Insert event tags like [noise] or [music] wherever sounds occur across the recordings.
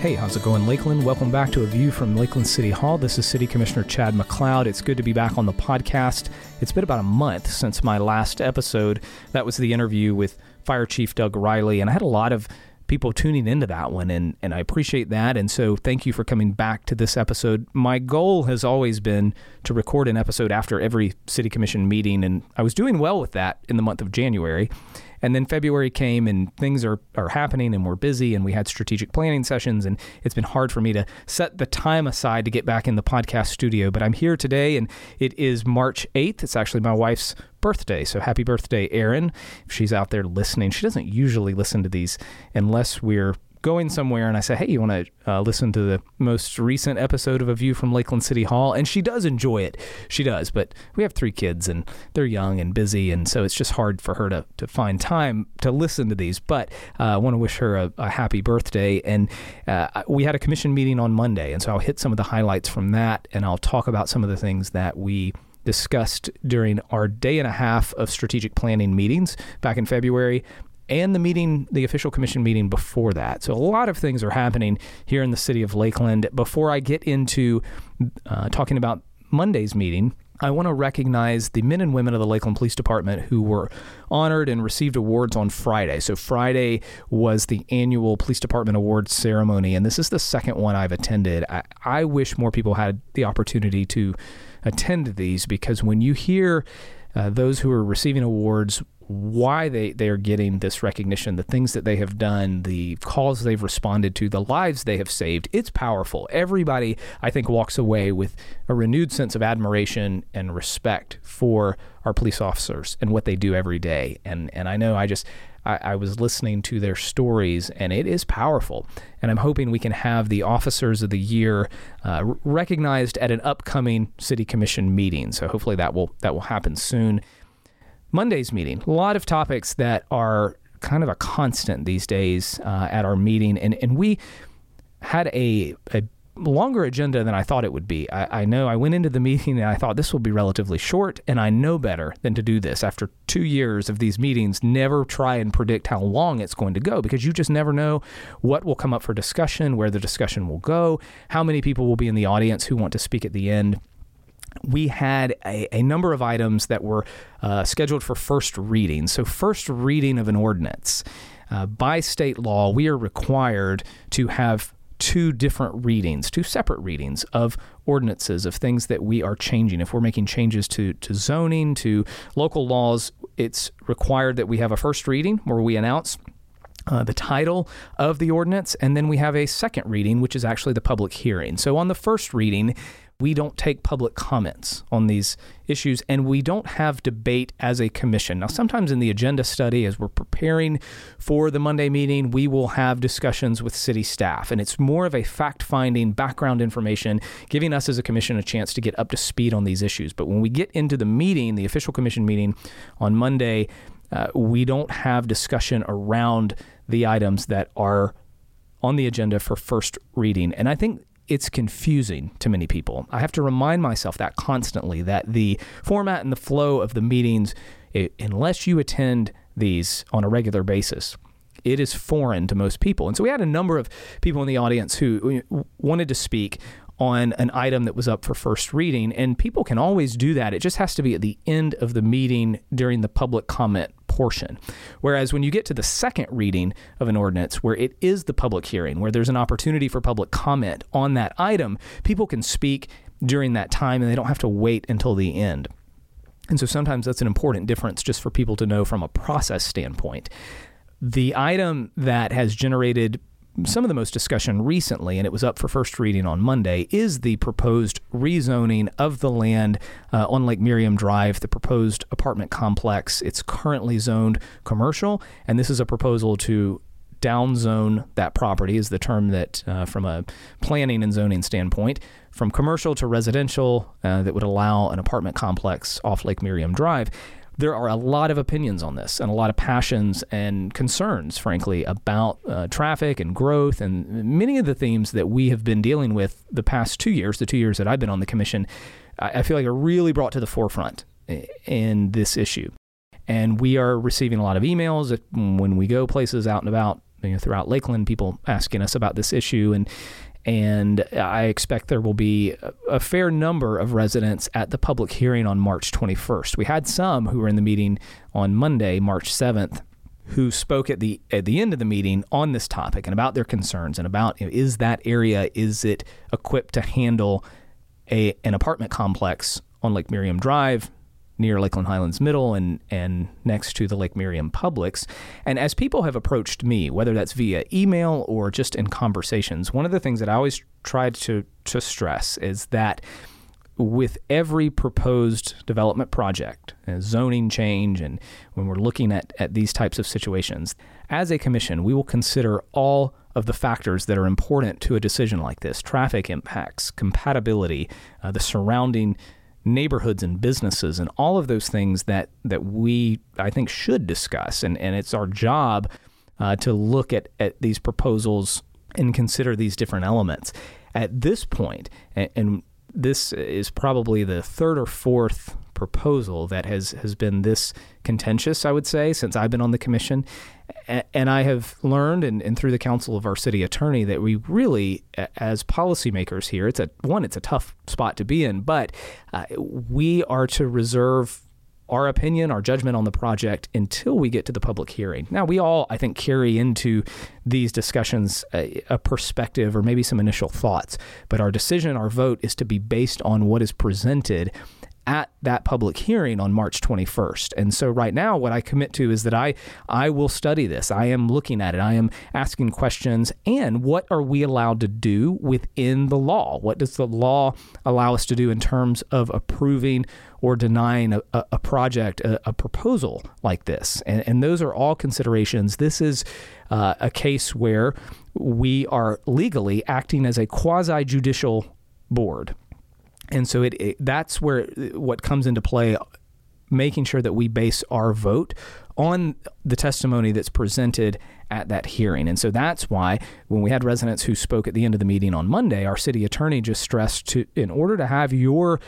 Hey, how's it going, Lakeland? Welcome back to a view from Lakeland City Hall. This is City Commissioner Chad McLeod. It's good to be back on the podcast. It's been about a month since my last episode. That was the interview with Fire Chief Doug Riley, and I had a lot of people tuning into that one, and, and I appreciate that. And so, thank you for coming back to this episode. My goal has always been to record an episode after every City Commission meeting, and I was doing well with that in the month of January. And then February came and things are, are happening and we're busy and we had strategic planning sessions and it's been hard for me to set the time aside to get back in the podcast studio. But I'm here today and it is March 8th. It's actually my wife's birthday. So happy birthday, Erin. If she's out there listening, she doesn't usually listen to these unless we're going somewhere and I say, hey, you want to uh, listen to the most recent episode of A View from Lakeland City Hall? And she does enjoy it. She does. But we have three kids and they're young and busy. And so it's just hard for her to, to find time to listen to these. But uh, I want to wish her a, a happy birthday. And uh, we had a commission meeting on Monday. And so I'll hit some of the highlights from that and I'll talk about some of the things that we discussed during our day and a half of strategic planning meetings back in February and the meeting, the official commission meeting before that. So a lot of things are happening here in the city of Lakeland. Before I get into uh, talking about Monday's meeting, I want to recognize the men and women of the Lakeland Police Department who were honored and received awards on Friday. So, Friday was the annual Police Department Awards ceremony, and this is the second one I've attended. I, I wish more people had the opportunity to attend these because when you hear uh, those who are receiving awards why they, they are getting this recognition, the things that they have done, the calls they've responded to, the lives they have saved. It's powerful. Everybody, I think, walks away with a renewed sense of admiration and respect for our police officers and what they do every day. And and I know I just I, I was listening to their stories and it is powerful. And I'm hoping we can have the officers of the year uh, recognized at an upcoming city commission meeting. So hopefully that will that will happen soon. Monday's meeting, a lot of topics that are kind of a constant these days uh, at our meeting, and and we had a, a longer agenda than I thought it would be. I, I, know I went into the [laughs] meeting and I thought this will be relatively short, and I know better than to do this. After two years of these meetings, never try and predict how long it's going to go because you just never know what will come up for discussion, where the discussion will go, how many people will be in the audience who want to speak at the end we had a, a, number of items that were uh, scheduled for first reading. So, first reading of an ordinance. Uh, by state law, we are required to have two different readings, two separate readings of ordinances, of things that we are changing. If we're making changes to, to zoning, to local laws, it's required that we have a first reading where we announce uh, the title of the ordinance, and then we have a second reading, which is actually the public hearing. So, on the first reading, we don't take public comments on these issues and we don't have debate as a commission. Now, sometimes in the agenda study, as we're preparing for the Monday meeting, we will have discussions with city staff, and it's more of a fact finding, background information, giving us as a commission a chance to get up to speed on these issues. But when we get into the meeting, the official commission meeting on Monday, uh, we don't have discussion around the items that are on the agenda for first reading. And I think it's confusing to many people. I have to remind myself that constantly that the format and the flow of the meetings, it, unless you attend these on a regular basis, it is foreign to most people. And so we had a number of people in the audience who wanted to speak on an item that was up for first reading. And people can always do that. It just has to be at the end of the meeting during the public comment portion. Whereas when you get to the second reading of an ordinance, where it is the public hearing, where there's an opportunity for public comment on that item, people can speak during that time and they don't have to wait until the end. And so sometimes that's an important difference just for people to know from a process standpoint. The item that has generated some of the most discussion recently, and it was up for first reading on Monday, is the proposed rezoning of the land uh, on Lake Miriam Drive, the proposed apartment complex. It's currently zoned commercial, and this is a proposal to downzone that property, is the term that, uh, from a planning and zoning standpoint, from commercial to residential, uh, that would allow an apartment complex off Lake Miriam Drive there are a lot of opinions on this and a lot of passions and concerns, frankly, about uh, traffic and growth and many of the themes that we have been dealing with the past two years, the two years that I've been on the commission, I, I feel like are really brought to the forefront in this issue. And we are receiving a lot of emails when we go places out and about you know, throughout Lakeland, people asking us about this issue, and and I expect there will be a fair number of residents at the public hearing on March 21st. We had some who were in the meeting on Monday, March 7th, who spoke at the at the end of the meeting on this topic and about their concerns and about you know, is that area is it equipped to handle a an apartment complex on Lake Miriam Drive near Lakeland Highlands Middle and and next to the Lake Miriam Publix. And as people have approached me, whether that's via email or just in conversations, one of the things that I always tried to to stress is that with every proposed development project, zoning change, and when we're looking at, at these types of situations, as a commission, we will consider all of the factors that are important to a decision like this traffic impacts, compatibility, uh, the surrounding neighborhoods and businesses and all of those things that that we I think should discuss and and it's our job uh, to look at at these proposals and consider these different elements at this point and, and this is probably the third or fourth proposal that has has been this contentious, I would say, since I've been on the commission. And I have learned, and, and through the counsel of our city attorney, that we really, as policymakers here, it's a one, it's a tough spot to be in, but uh, we are to reserve our opinion, our judgment on the project until we get to the public hearing. Now, we all, I think, carry into these discussions a, a, perspective or maybe some initial thoughts, but our decision, our vote is to be based on what is presented at that public hearing on March 21st. And so right now what I commit to is that I I will study this. I am looking at it. I am asking questions and what are we allowed to do within the law? What does the law allow us to do in terms of approving or denying a, a project, a, a, proposal like this? And, and, those are all considerations. This is uh, a case where we are legally acting as a quasi judicial board and so it, it, that's where uh, what comes into play making sure that we base our vote on the testimony that's presented at that hearing. And so that's why when we had residents who spoke at the end of the meeting on Monday, our city attorney just stressed to in order to have your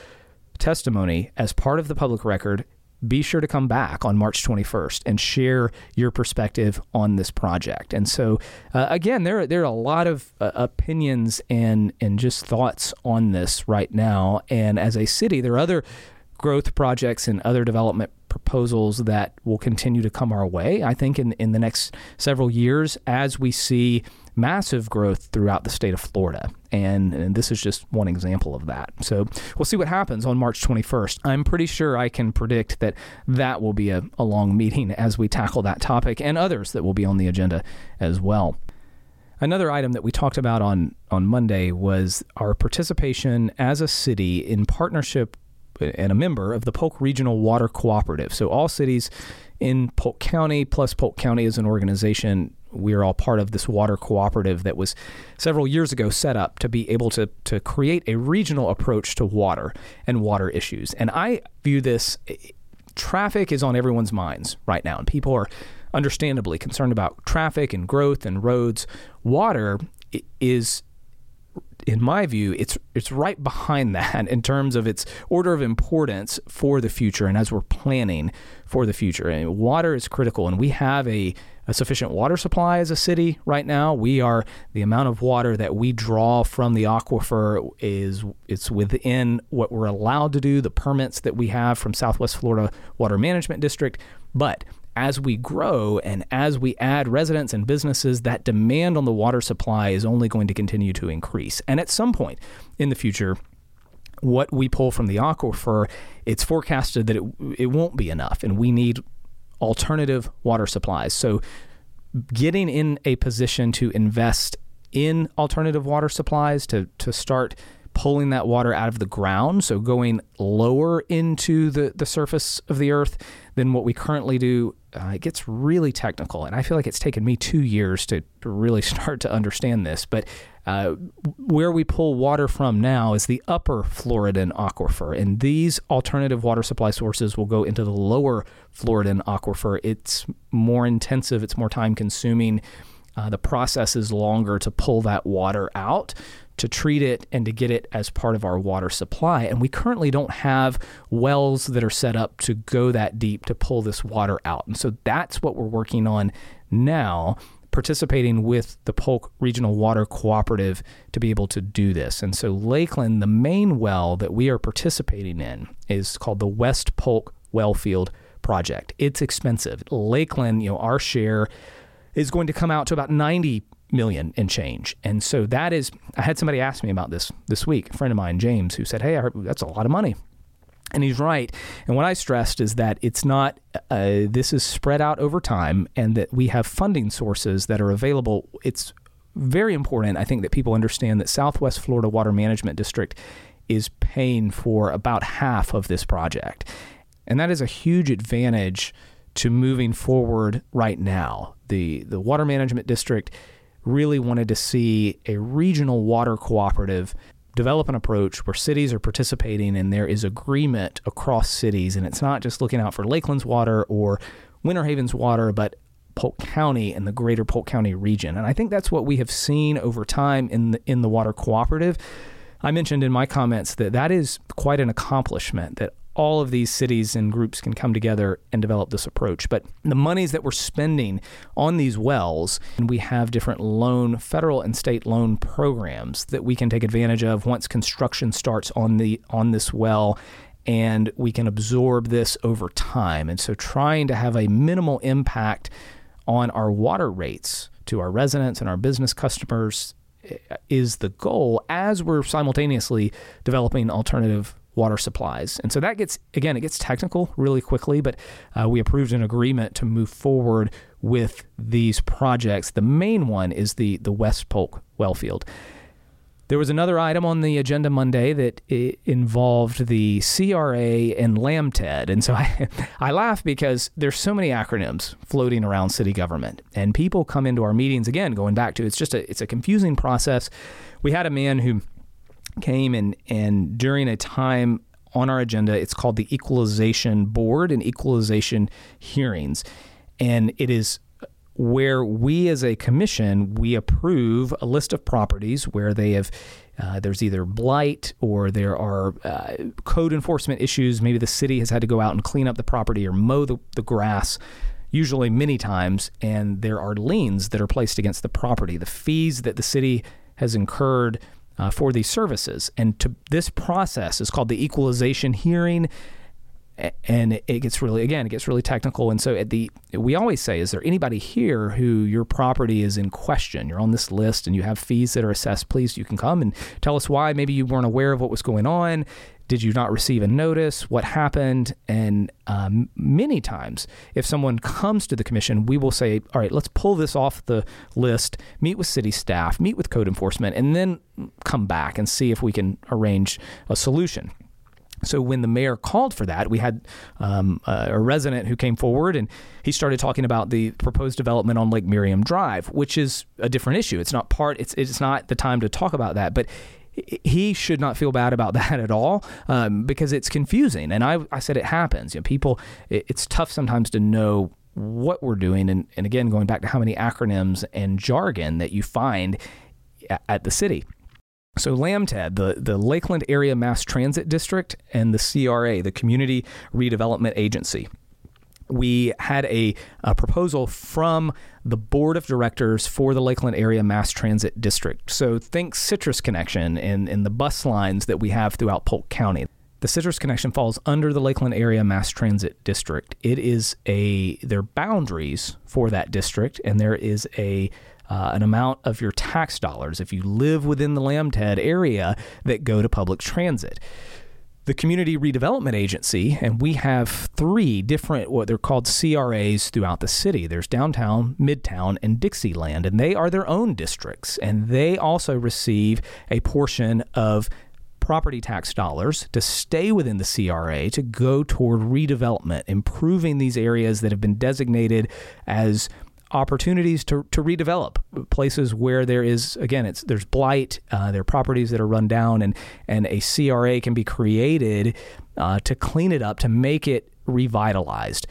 testimony as part of the public record be sure to come back on March 21st and share your perspective on this project. And so, uh, again, there there are a lot of uh, opinions and and just thoughts on this right now. And as a city, there are other growth projects and other development proposals that will continue to come our way. I think in in the next several years, as we see massive growth throughout the state of Florida. And, and, this is just one example of that. So we'll see what happens on March 21st. I'm pretty sure I can predict that that will be a, a long meeting as we tackle that topic and others that will be on the agenda as well. Another item that we talked about on, on Monday was our participation as a city in partnership and a member of the Polk Regional Water Cooperative. So all cities in Polk County, plus Polk County as an organization, we are all part of this water cooperative that was several years ago set up to be able to to create a regional approach to water and water issues. And I view this eh, traffic is on everyone's minds right now and people are understandably concerned about traffic and growth and roads. Water is in my view, it's it's right behind [laughs] that in terms of its order of importance for the future and as we're planning for the future. And water is critical, and we have a, a sufficient water supply as a city right now. We are the amount of water that we draw from the aquifer is it's within what we're allowed to do, the permits that we have from Southwest Florida Water Management District, but as we grow and as we add residents and businesses, that demand on the water supply is only going to continue to increase. And at some point in the future, what we pull from the aquifer, it's forecasted that it, it won't be enough, and we need alternative water supplies. So, getting in a position to invest in alternative water supplies to to start pulling that water out of the ground, so going lower into the, the surface of the earth than what we currently do, uh, it gets really technical. And I feel like it's taken me two years to, really [laughs] start to understand this. But uh, where we pull water from now is the upper Floridan aquifer. And these alternative water supply sources will go into the lower Floridan aquifer. It's more intensive, it's more time consuming. Uh, the process is longer to pull that water out to treat it and to get it as part of our water supply. And we currently don't have wells that are set up to go that deep to pull this water out. And so that's what we're working on now. participating with the Polk Regional Water Cooperative to be able to do this. And so, Lakeland, the main well that we are participating in is called the West Polk Wellfield Project. It's expensive. Lakeland, you know, our share is going to come out to about 90 million and change. And so that is, I had somebody ask me about this this week, a friend of mine, James, who said, Hey, heard, that's a lot of money. And he's right. And what I stressed is that it's not, uh, this is spread out over time and that we have funding sources that are available. It's very important, I think, that people understand that Southwest Florida Water Management District is paying for about half of this project. And that is a huge advantage to moving forward right now. The, the Water Management District really wanted to see a regional water cooperative develop an approach where cities are participating and there is agreement across cities. And it's not just looking out for Lakeland's water or Winter Haven's water, but Polk County and the greater Polk County region. And I think that's what we have seen over time in the, in the water cooperative. I mentioned in my comments that that is quite an accomplishment that all of these cities and groups can come together and develop this approach. But the monies that we're spending on these wells, and we have different loan, federal and state loan programs that we can take advantage of once construction starts on the on this well and we can absorb this over time. And so trying to have a minimal impact on our water rates to our residents and our business customers eh, is the goal as we're simultaneously developing alternative water supplies. And so that gets, again, it gets technical really quickly, but uh, we approved an agreement to move forward with these projects. The main one is the, the West Polk Wellfield. There was another item on the agenda Monday that involved the CRA and LAMTED. And so [laughs] I, I laugh because there's so many acronyms floating around city government. And people come into our meetings, again, going back to it's just a, it's a confusing process. We had a man who came and and during a time on our agenda, it's called the Equalization Board and Equalization Hearings, and it is where we as a commission we approve a list of properties where they have uh, there's either blight or there are uh, code enforcement issues. Maybe the city has had to go out and clean up the property or mow the, the grass usually many times, and there are liens that are placed against the property. The fees that the city has incurred uh, for these services. And to this process is called the equalization hearing. And it gets really, again, it gets really technical. And so at the, we always say, is there anybody here who your property is in question? You're on this list and you have fees that are assessed. Please, you can come and tell us why. Maybe you weren't aware of what was going on. Did you not receive a notice? What happened? And um, many times, if someone comes to the commission, we will say, all right, let's pull this off the list, meet with city staff, meet with code enforcement, and then come back and see if we can arrange a solution. So when the mayor called for that, we had um, a resident who came forward and he started talking about the proposed development on Lake Miriam Drive, which is a different issue. It's not part. It's it's not the time to talk about that, but he should not feel bad about [laughs] that at all um, because it's confusing. And I, I said it happens. You know, people, it, it's tough sometimes to know what we're doing. And, and again, going back to how many acronyms and jargon that you find at, at the city. So LAMTED, the, the Lakeland Area Mass Transit District, and the CRA, the Community Redevelopment Agency we had a, a, proposal from the board of directors for the Lakeland Area Mass Transit District. So think Citrus Connection and, and the bus lines that we have throughout Polk County. The Citrus Connection falls under the Lakeland Area Mass Transit District. It is a their boundaries for that district, and there is a uh, an amount of your tax dollars if you live within the LAMTED area that go to public transit the Community Redevelopment Agency, and we have three different, what they're called CRAs throughout the city. There's downtown, midtown, and Dixieland, and they are their own districts, and they also receive a portion of property tax dollars to stay within the CRA to go toward redevelopment, improving these areas that have been designated as opportunities to, to redevelop places where there is again it's there's blight uh, there are properties that are run down and and a CRA can be created uh, to clean it up to make it revitalized.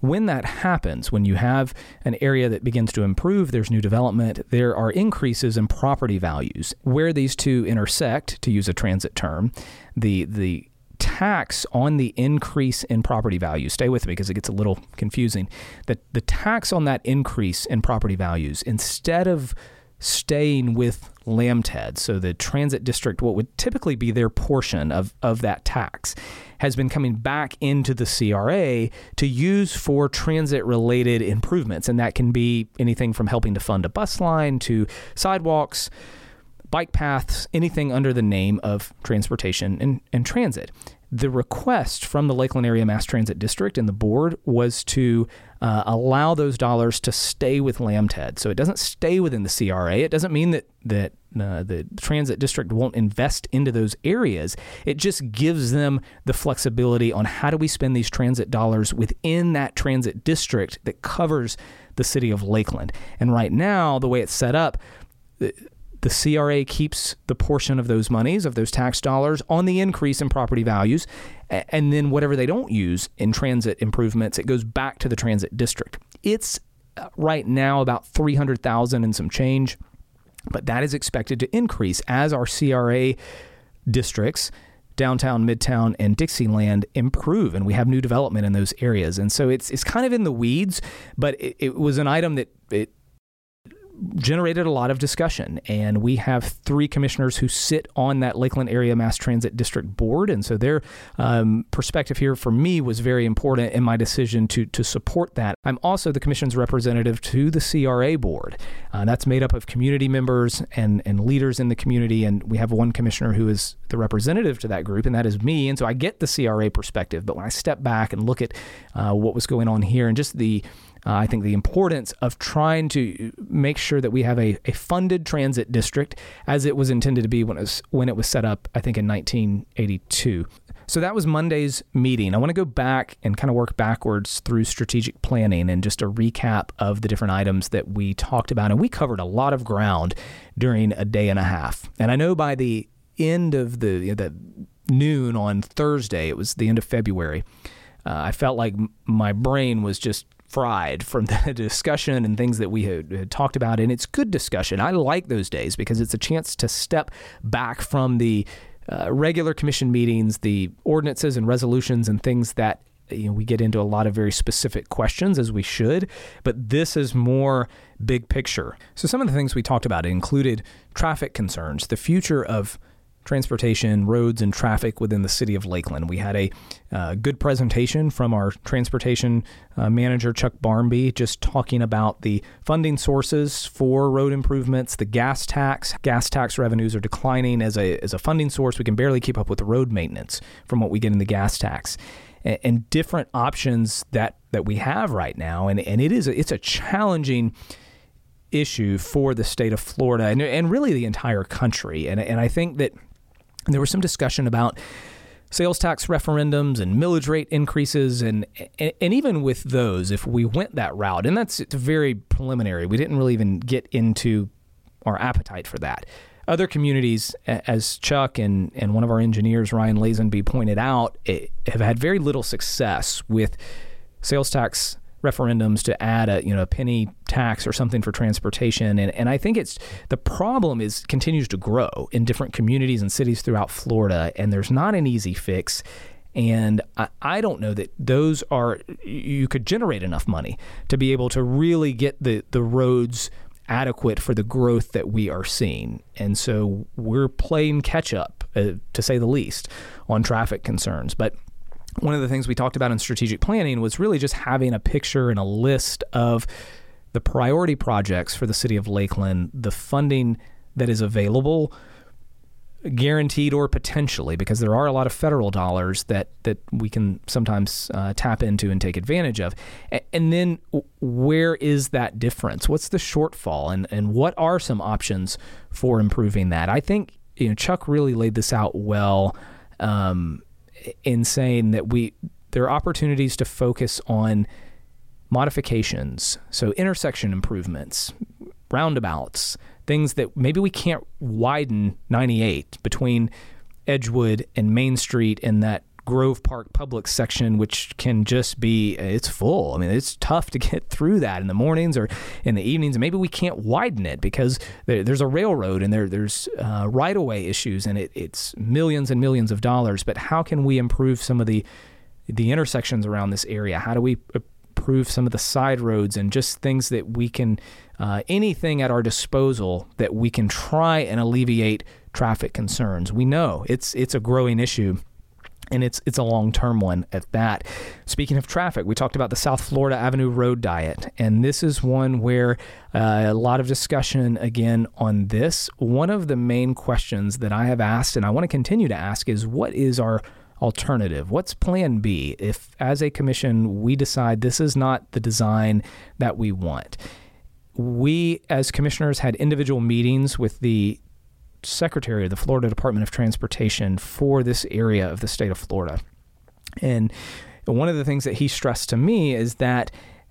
When that happens when you have an area that begins to improve there's new development there are increases in property values. Where these two intersect to use a transit term the the tax on the increase in property value, stay with me because it gets a little confusing. The, the tax on that increase in property values, instead of staying with LAMTED, so the transit district, what would typically be their portion of, of that tax, has been coming back into the CRA to use for transit related improvements. And that can be anything from helping to fund a bus line to sidewalks, bike paths, anything under the name of transportation and, and transit. The request from the Lakeland Area Mass Transit District and the board was to uh, allow those dollars to stay with LAMTED. So it doesn't stay within the CRA. It doesn't mean that that uh, the transit district won't invest into those areas. It just gives them the flexibility on how do we spend these transit dollars within that transit district that covers the city of Lakeland. And right now, the way it's set up, the, CRA keeps the portion of those monies, of those tax dollars, on the increase in property values. And then whatever they don't use in transit improvements, it goes back to the transit district. It's uh, right now about 300,000 and some change but that is expected to increase as our CRA districts downtown, midtown, and Dixieland improve, and we have new development in those areas. And so it's it's kind of in the weeds, but it, it was an item that generated a lot of discussion. And we have three commissioners who sit on that Lakeland Area Mass Transit District Board. And so their um, perspective here for me was very important in my decision to, to support that. I'm also the commission's representative to the CRA board. Uh, that's made up of community members and, and leaders in the community. And we have one commissioner who is the representative to that group, and that is me. And so I get the CRA perspective. But when I step back and look at uh, what was going on here and just the uh, I think the importance of trying to make sure that we have a, a funded transit district as it was intended to be when it was when it was set up, I think in 1982. So that was Monday's meeting. I want to go back and kind of work backwards through strategic planning and just a recap of the different items that we talked about. And we covered a lot of ground during a day and a half. And I know by the end of the, you know, the noon on Thursday, it was the end of February. Uh, I felt like my brain was just fried from [laughs] the discussion and things that we had, had, talked about. And it's good discussion. I like those days because it's a chance to step back from the uh, regular commission meetings, the ordinances and resolutions and things that you know, we get into a lot of very specific questions as we should, but this is more big picture. So some of the things we talked about included traffic concerns, the future of transportation, roads, and traffic within the city of Lakeland. We had a uh, good presentation from our transportation uh, manager, Chuck Barmby, just talking about the funding sources for road improvements, the gas tax. Gas tax revenues are declining as a, as a funding source. We can barely keep up with the road maintenance from what we get in the gas tax. And, different options that, that we have right now. And, and it is a, it's a challenging issue for the state of Florida and, and really the entire country. And, and I think that there was some discussion about sales tax referendums and millage rate increases and, and, and even with those if we went that route and that's very preliminary. We didn't really even get into our appetite for that. Other communities as chuck and, and one of our engineers ryan lazenby pointed out eh, have had very little success with sales tax referendums to add a you know a penny tax or something for transportation. And and I think it's the problem is continues to grow in different communities and cities throughout Florida and there's not an easy fix. And I, I don't know that those are you could generate enough money to be able to really get the the roads adequate for the growth that we are seeing. And so we're playing catch up uh, to say the least on traffic concerns. But one of the things we talked about in strategic planning was really just having a picture and a list of the priority projects for the city of Lakeland, the funding that is available, guaranteed or potentially, because there are a lot of federal dollars that that we can sometimes uh, tap into and take advantage of. And then where is that difference? What's the shortfall, and and what are some options for improving that? I think you know Chuck really laid this out well. Um, in saying that we there are opportunities to focus on modifications, so intersection improvements, roundabouts, things that maybe we can't widen 98 between Edgewood and Main Street and that Grove Park public section, which can just be, it's full. I mean, it's tough to get through that in the mornings or in the evenings. Maybe we can't widen it because there, there's a railroad and there, there's uh, right of way issues and it, it's millions and millions of dollars. But how can we improve some of the, the intersections around this area? How do we improve some of the side roads and just things that we can, uh, anything at our disposal that we can try and alleviate traffic concerns. We know it's it's a growing issue and it's it's a long term one at that. Speaking of traffic, we talked about the South Florida Avenue Road Diet, and this is one where uh, a lot of discussion again on this. One of the main questions that I have asked, and I want to continue to ask, is what is our alternative? What's Plan B if, as a commission, we decide this is not the design that we want? We, as commissioners, had individual meetings with the secretary of the Florida Department of Transportation for this area of the state of Florida. And one of the things that he stressed to me is that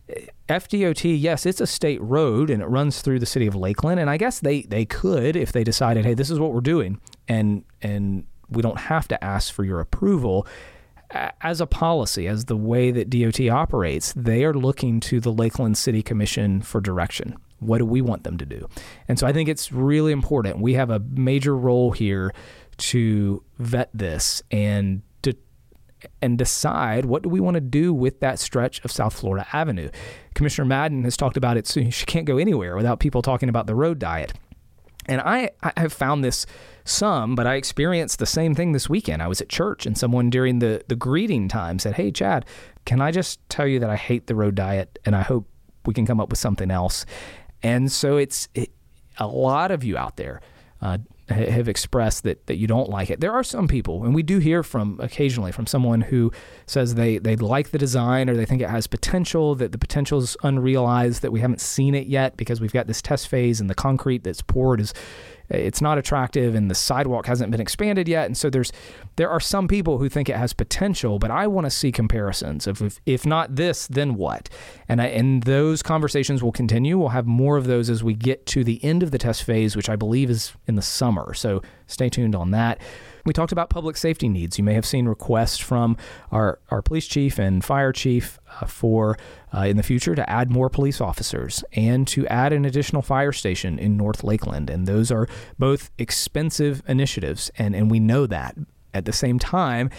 eh, FDOT, yes, it's a state road and it runs through the city of Lakeland. And I guess they, they could, if they decided, hey, this is what we're doing, and and we don't have to ask for your approval. As a policy, as the way that DOT operates, they are looking to the Lakeland City Commission for direction. What do we want them to do? And so I think it's really important. We have a major role here to vet this and to and decide what do we want to do with that stretch of South Florida Avenue. Commissioner Madden has talked about it, she can't go anywhere without people talking about the road diet. And I, I have found this some, but I experienced the same thing this weekend. I was at church and someone during the, the greeting time said, Hey, Chad, can I just tell you that I hate the road diet and I hope we can come up with something else? And so it's it, a lot of you out there uh, have expressed that, that you don't like it. There are some people, and we do hear from occasionally from someone who says they, they like the design or they think it has potential, that the potential is unrealized, that we haven't seen it yet because we've got this test phase and the concrete that's poured is it's not attractive and the sidewalk hasn't been expanded yet. And so there's there are some people who think it has potential but i want to see comparisons of if, if not this then what? And I, and those conversations will continue. We'll have more of those as we get to the end of the test phase which i believe is in the summer. So stay tuned on that we talked about public safety needs. You may have seen requests from our, our police chief and fire chief uh, for uh, in the future to add more police officers and to add an additional fire station in North Lakeland. And those are both expensive initiatives, and, and we know that. At the same time,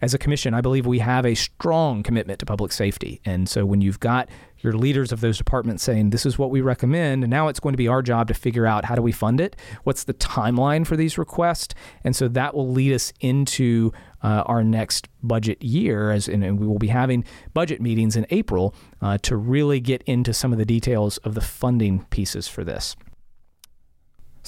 as a commission, I believe we have a strong commitment to public safety. And so when you've got your leaders of those departments saying, this is what we recommend, and now it's going to be our job to figure out how do we fund it? What's the timeline for these requests? And so that will lead us into uh, our next budget year, as and we will be having budget meetings in April uh, to really get into some of the details of the funding pieces for this.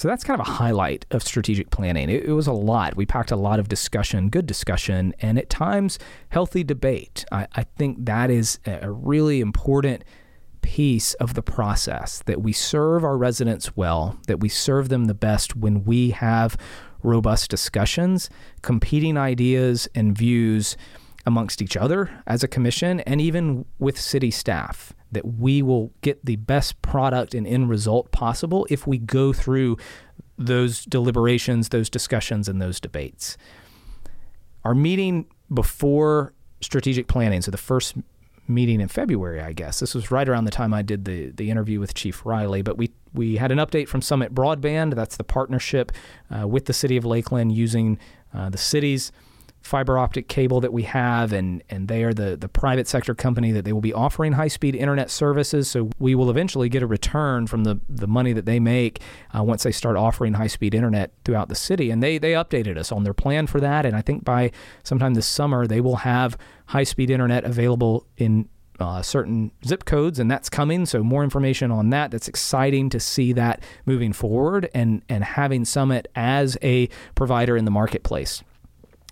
So that's kind of a highlight of strategic planning. It, it, was a lot. We packed a lot of discussion, good discussion, and at times healthy debate. I, I think that is a really important piece of the process that we serve our residents well, that we serve them the best when we have robust discussions, competing ideas and views amongst each other as a commission, and even with city staff that we will get the best product and end result possible if we go through those deliberations, those discussions, and those debates. Our meeting before strategic planning, so the first meeting in February, I guess. This was right around the time I did the the interview with Chief Riley. But we we had an update from Summit Broadband. That's the partnership uh, with the city of Lakeland using uh, the city's fiber optic cable that we have, and, and they are the, the private sector company that they will be offering high speed internet services. So we will eventually get a return from the, the money that they make uh, once they start offering high speed internet throughout the city. And they, they updated us on their plan for that. And I think by sometime this summer, they will have high speed internet available in uh, certain zip codes, and that's coming. So more information on that. That's exciting to see that moving forward and and having Summit as a provider in the marketplace.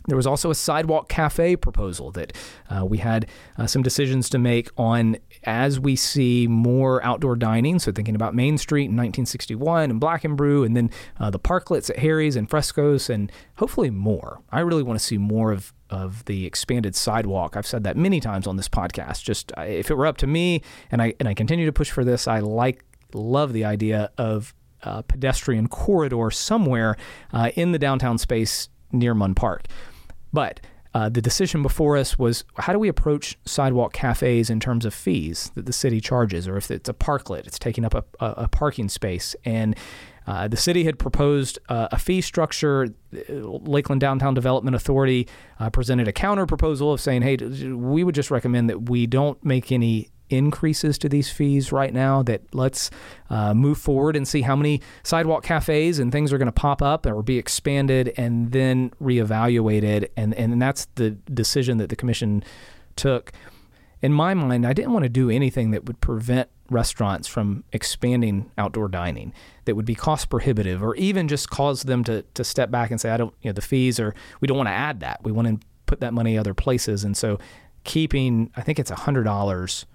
There was also a sidewalk cafe proposal that uh, we had uh, some decisions to make on as we see more outdoor dining. So, thinking about Main Street in 1961 and Black and Brew, and then uh, the parklets at Harry's and Fresco's, and hopefully more. I really want to see more of of the expanded sidewalk. I've said that many times on this podcast. Just uh, if it were up to me, and I and I continue to push for this, I like love the idea of a pedestrian corridor somewhere uh, in the downtown space near Munn Park. But uh, the decision before us was how do we approach sidewalk cafes in terms of fees that the city charges, or if it's a parklet, it's taking up a, a, a parking space. And uh, the city had proposed uh, a fee structure. Lakeland Downtown Development Authority uh, presented a counter proposal of saying, hey, we would just recommend that we don't make any increases to these fees right now that let's uh, move forward and see how many sidewalk cafes and things are going to pop up or be expanded and then reevaluated. And and that's the decision that the commission took. In my mind I didn't want to do anything that would prevent restaurants from expanding outdoor dining that would be cost prohibitive or even just cause them to to step back and say I don't you know the fees or we don't want to add that. We want to put that money other places. And so keeping I think it's $100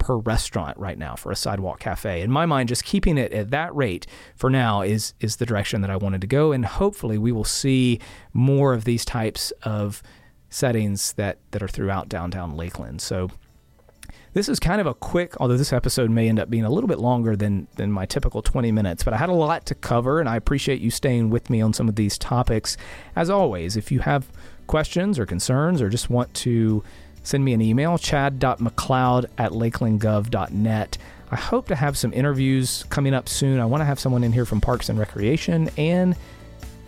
per restaurant right now for a sidewalk cafe. In my mind, just keeping it at that rate for now is is the direction that I wanted to go, and hopefully we will see more of these types of settings that that are throughout downtown Lakeland. So. This is kind of a quick, although this episode may end up being a little bit longer than than my typical 20 minutes, but I had a lot to cover and I appreciate you staying with me on some of these topics. As always, if you have questions or concerns or just want to send me an email, chad.mcleod at lakelandgov.net. I hope to have some interviews coming up soon. I want to have someone in here from Parks and Recreation and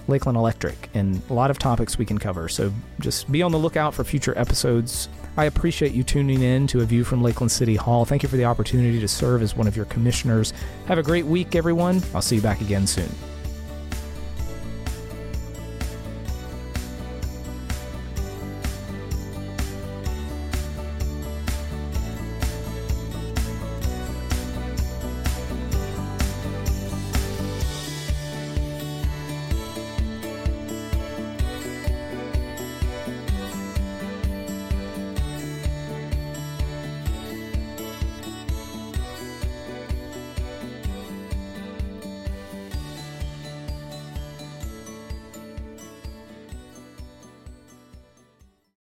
Lakeland Electric and a lot of topics we can cover. So just be on the lookout for future episodes. I appreciate you tuning in to A View from Lakeland City Hall. Thank you for the opportunity to serve as one of your commissioners. Have a great week, everyone. I'll see you back again soon.